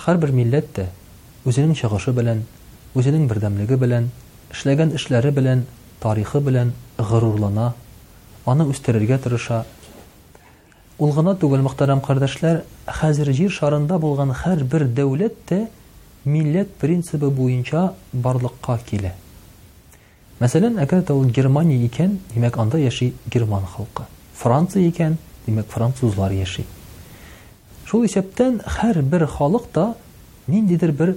Һәрбер милләт тә үзенең чыгышы белән, үзенең бердәмлеге белән, эшләгән эшләре белән, тарихы белән горурлана, аны үстерергә тырыша. Ул гына түгел, мөхтәрәм кардәшләр, хәзер Җир шарында булган һәрбер дәүләт тә милләт принцибы буенча барлыкка килә. Мәсәлән, әгәр дә ул Германия икән, димәк, анда яши герман халкы. Франция икән, димәк, французлар яши. Шул исәптән һәрбер халык та ниндидер бер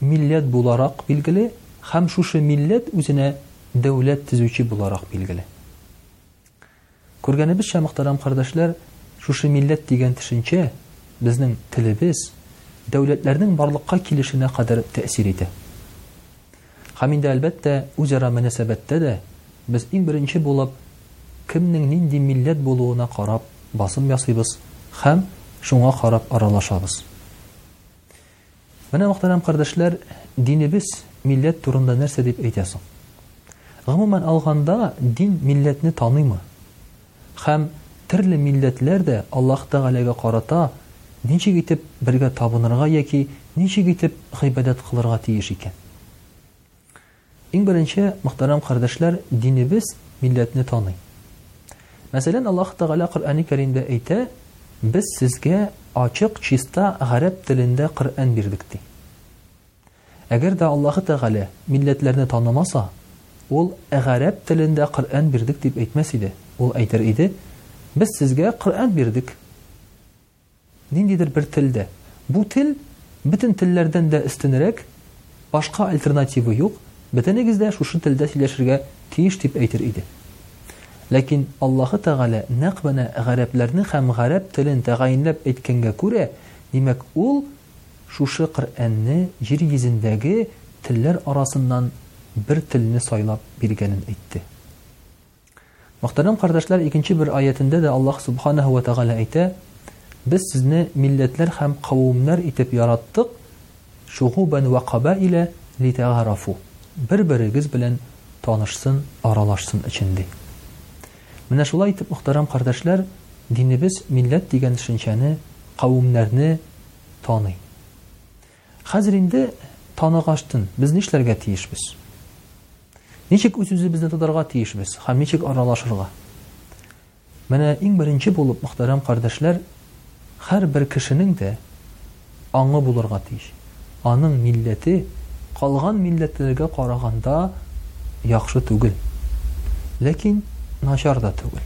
милләт буларак билгеле һәм шушы милләт үзенә дәүләт төзүче буларак билгеле. Күргәнебезчә, мөхтәрәм кардәшләр, шушы милләт дигән төшенчә безнең телебез дәүләтләрнең барлыкка килешенә кадәр тәэсир итә. Һәм инде, әлбәттә, үзара мөнәсәбәттә дә без иң беренче булып кемнең нинди милләт булуына карап басым ясыйбыз һәм шуңа карап аралашабыз. Менә, мөхтәрәм кардәшләр, динебез милләт турында нәрсә дип әйтә соң? Гомумән алганда, дин милләтне таныймы? Һәм төрле милләтләр дә Аллаһ Тәгаләгә карата ничек итеп бергә табынырга яки ничек итеп гыйбадәт кылырга тиеш икән? Иң беренче, мөхтәрәм кардәшләр, динебез милләтне таный. Мәсәлән, Аллаһ Тәгалә Коръәни Кәримдә әйтә, Без сезгә ачык, чиста гарәп телендә Коръән бирдек, ди. Әгәр дә Аллаһ Тәгалә милләтләрне танымаса, Ул гарәп телендә Коръән бирдек дип әйтмәс иде, Ул әйтер иде, Без сезгә Коръән бирдек. Ниндидер бер телдә. Бу тел бөтен телләрдән дә өстенрәк, башка альтернативы юк, бөтенегез дә шушы телдә сөйләшергә тиеш дип әйтер иде. Ләкин Аллаһы Тәгалә нәкъ менә гарәпләрне һәм гарәп телен тәгаенләп әйткәнгә күрә, димәк, Ул шушы Коръәнне җир йөзендәге телләр арасыннан бер телне сайлап биргәнен әйтте. Мөхтәрәм кардәшләр, икенче бер аятендә дә Аллаһ Субханаһу вә Тәгалә әйтә, Без сезне милләтләр һәм кавемнәр итеп яраттык, шугубән вә кабаилә литәгарафу, бер-берегез белән танышсын, аралашсын өчен, ди. Менә шулай итеп, мөхтәрәм кардәшләр, динебез милләт дигән төшенчәне, кавемнәрне таный. Хәзер инде таныгач тын, без нишләргә тиешбез? Ничек үз-үзебезне тотарга тиешбез һәм ничек аралашырга? Менә иң беренче булып, мөхтәрәм кардәшләр, һәрбер кешенең дә аңы булырга тиеш. Аның милләте калган милләтләргә караганда яхшы түгел. Ләкин начар да түгел.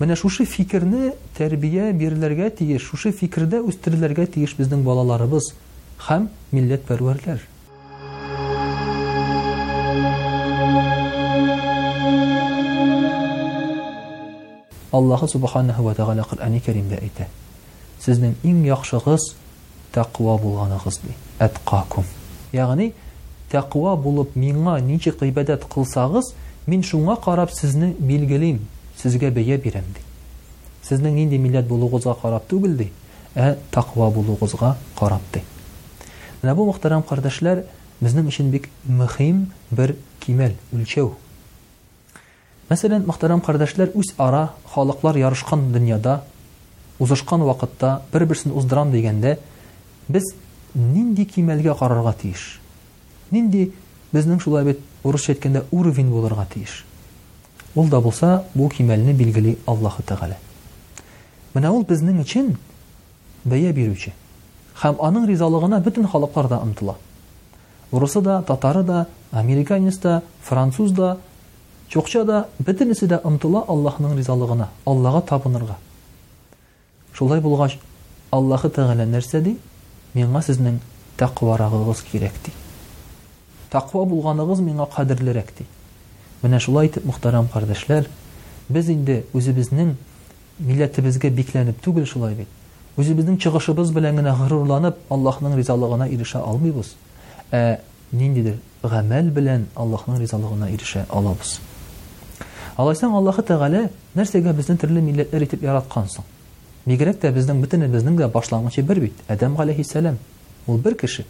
Менә шушы фикерне Тәрбия бирелергә тиеш, шушы фикердә үстерелергә тиеш безнең балаларыбыз һәм милләтпәрвәрләр. Аллаһы Субханәһү вә Тәгалә Коръәни Кәримдә әйтә, Сезнең иң яхшыгыз тәкъва булганыгыз, ди, әткакум. Ягъни, тәкъва булып миңа ничек гыйбадәт кылсагыз, мин шуңа карап сезне билгелим, сезгә бәя бирәм, ди. Сезнең нинди милләт булуыгызга карап түгел, ди, ә тәкъва булуыгызга карап, ди. Менә бу, мөхтәрәм кардәшләр, безнең өчен бик мөһим бер кимәл, үлчәү. Мәсәлән, мөхтәрәм кардәшләр үзара халыклар ярышкан дөньяда, узышкан вакытта бер-берсен уздырам дигәндә, без нинди кимәлгә карарга тиеш? Нинди, безнең шулай бит, урысча әйткәндә, уровень булырга тиеш? Ул да булса, бу кимәлне билгели Аллаһы Тәгалә. Менә ул безнең өчен бәя бирүче. Һәм аның ризалыгына бөтен халыклар да омтыла. Урысы да, татары да, американец та, француз да, Чукча да, бөтенесе дә омтыла Аллаһының ризалыгына, Аллага табынырга. Шулай булгач, Аллаһы Тәгалә нәрсә ди? Миңа сезнең тәкъварагыгыз кирәк, ди. Тәкъва булганыгыз миңа кадерлерәк, ди. Менә шулай итеп, мөхтәрәм кардәшләр, без инде үзебезнең милләтебезгә бикләнеп түгел шулай бит, үзебезнең чыгышыбыз белән генә горурланып, Аллаһның ризалыгына ирешә алмыйбыз, ә Ниндидер гамәл белән Аллаһның ризалыгына ирешә алабыз. Алайсаң Аллаһы Тәгалә нәрсәгә безне төрле милләтләр итеп яраткан соң? Бигрәк тә безнең бөтенебезнең дә башлангычы бер бит, Адәм галәйһиссәлам. Ул бер кеше.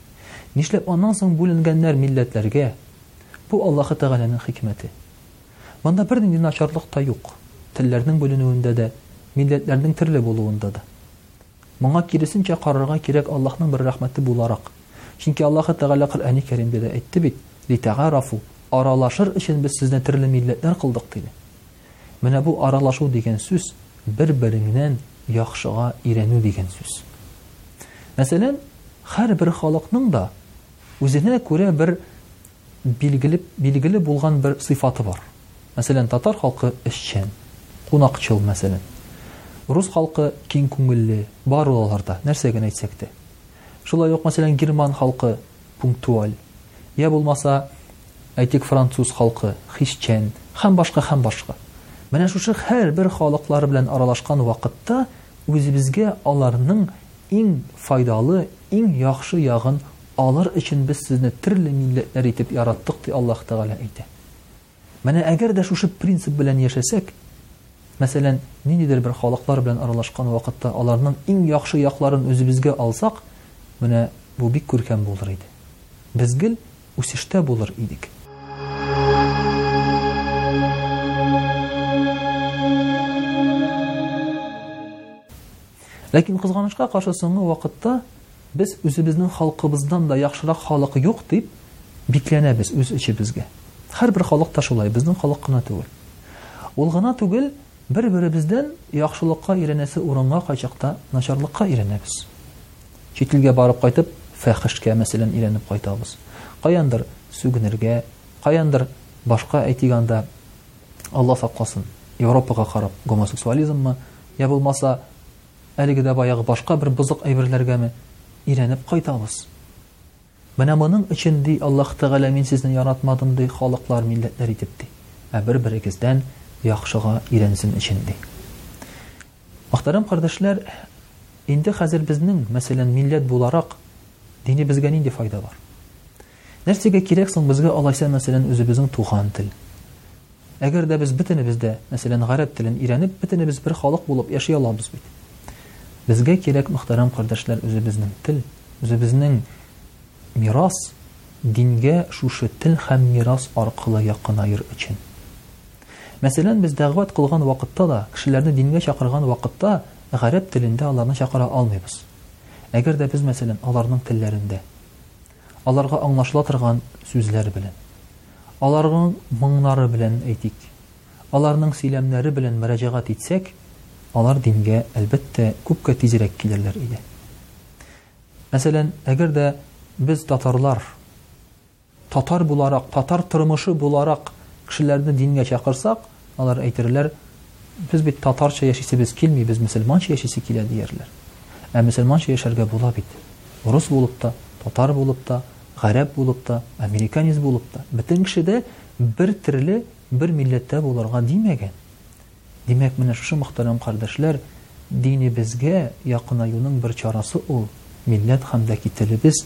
Нишләп аннан соң бүленгәннәр милләтләргә? Бу Аллаһы Тәгаләнең хикмәте. Монда бернинди начарлык та юк. Телләрнең бүленүендә дә, милләтләрнең төрле булуында да. Моңа киресенчә карарга кирәк Аллаһның бер рәхмәте буларак. Чөнки Аллаһы Тәгалә Коръәни Кәримдә дә әйтте бит, Литәгаарафу, аралашыр өчен без сезне төрле милләтләр кылдык, диде. Менә бу аралашу дигән сүз, бер-береңнән яхшыга өйрәнү дигән сүз. Мәсәлән, һәрбер халыкның да үзенә күрә бер Билгеле билгеле булган бер сыйфаты бар. Мәсәлән, татар халкы эшчән, кунакчыл, мәсәлән. Рус халкы киң күңелле, бар ул аларда, нәрсә генә әйтсәк тә. Шулай ук, мәсәлән, герман халкы пунктуаль. Йә булмаса, әйтик, француз халкы хисчән, һәм башка, һәм башка. Менә шушы һәрбер халыклар белән аралашкан вакытта үзебезгә аларның иң файдалы, иң яхшы ягын Алар өчен без сезне төрле милләтләр итеп яраттык, ди Аллаһ Тәгалә әйтә. Менә әгәр дә шушы принцип белән яшәсәк, мәсәлән, ниндидер бер халыклар белән аралашкан вакытта аларның иң яхшы якларын үзебезгә алсак, менә бу бик күркәм булыр иде. Без гел үсештә булыр идек. Ләкин кызганычка каршы соңгы вакытта без үзебезнең халкыбыздан да яхшырак халык юк дип бикләнәбез үз эчебезгә. Һәрбер халык та шулай, безнең халык кына түгел. Ул гына түгел, бер-беребездән яхшылыкка өйрәнәсе урынга кайчакта начарлыкка өйрәнәбез. Читилгә барып кайтып, фәхешкә мәсәлән өйрәнеп кайтабыз. Каяндыр сүгенергә, каяндыр башка әйтик анда Алла сакласын, Европага карап гомосексуализммы, я булмаса, әлеге дә баягы башка бер бозык әйберләргәме өйрәнеп кайтабыз. Менә моның өчен ди Аллаһ Тәгалә мин сезне яратмадым ди халыклар, милләтләр итеп ди. Ә бер-берегездән яхшыга өйрәнсен өчен ди. Мөхтәрәм кардәшләр, инде хәзер безнең, мәсәлән, милләт буларак динебезгә нинди файда бар? Нәрсәгә кирәк соң безгә алайса, мәсәлән, үзебезнең туган тел? Әгәр дә без бөтенебез дә, мәсәлән, гарәп телен өйрәнеп, бөтенебез бер халык булып яши алабыз бит. Безгә кирәк, мөхтәрәм кардәшләр, үзебезнең тел, үзебезнең мирас, дингә шушы тел һәм мирас аркылы якынаер өчен. Мәсәлән, без дәгъват кылган вакытта да, кешеләрне дингә чакырган вакытта гарәп телендә аларны чакыра алмыйбыз. Әгәр дә без, мәсәлән, аларның телләрендә Аларга аңлашыла торган сүзләр белән. Аларның моңнары белән әйтик. Аларның сөйләмнәре белән мөрәҗәгать итсәк, алар дингә, әлбәттә, күпкә тизрәк килерләр иде. Мәсәлән, әгәр дә без татарлар, татар буларак, татар тормышы буларак кешеләрне дингә чакырсак, Алар әйтерләр, без бит татарча яшисебез килми, без мөселманча яшисе килә диярләр. Ә мөселманча яшәргә була бит. Урыс булып та, татар булып та, гарәп булып та, американец булып та. Бөтен кеше дә бер төрле, бер милләттә булырга димәгән. Димәк, менә шушы мөхтәрәм кардәшләр, динебезгә якынаюның бер чарасы ул, милләт һәм дә кителебез.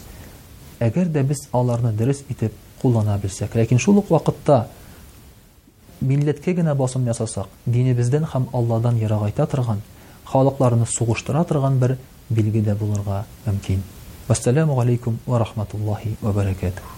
Әгәр дә без аларны дөрес итеп куллана белсәк. Ләкин шул ук вакытта Милләткә генә басым ясасак, динебездән һәм Алладан ерагайта торган, халыкларны сугыштыра торган бер билге дә булырга мөмкин. Вәссәламү галәйкүм вә рахматуллаһи вә бәрәкәтүһ.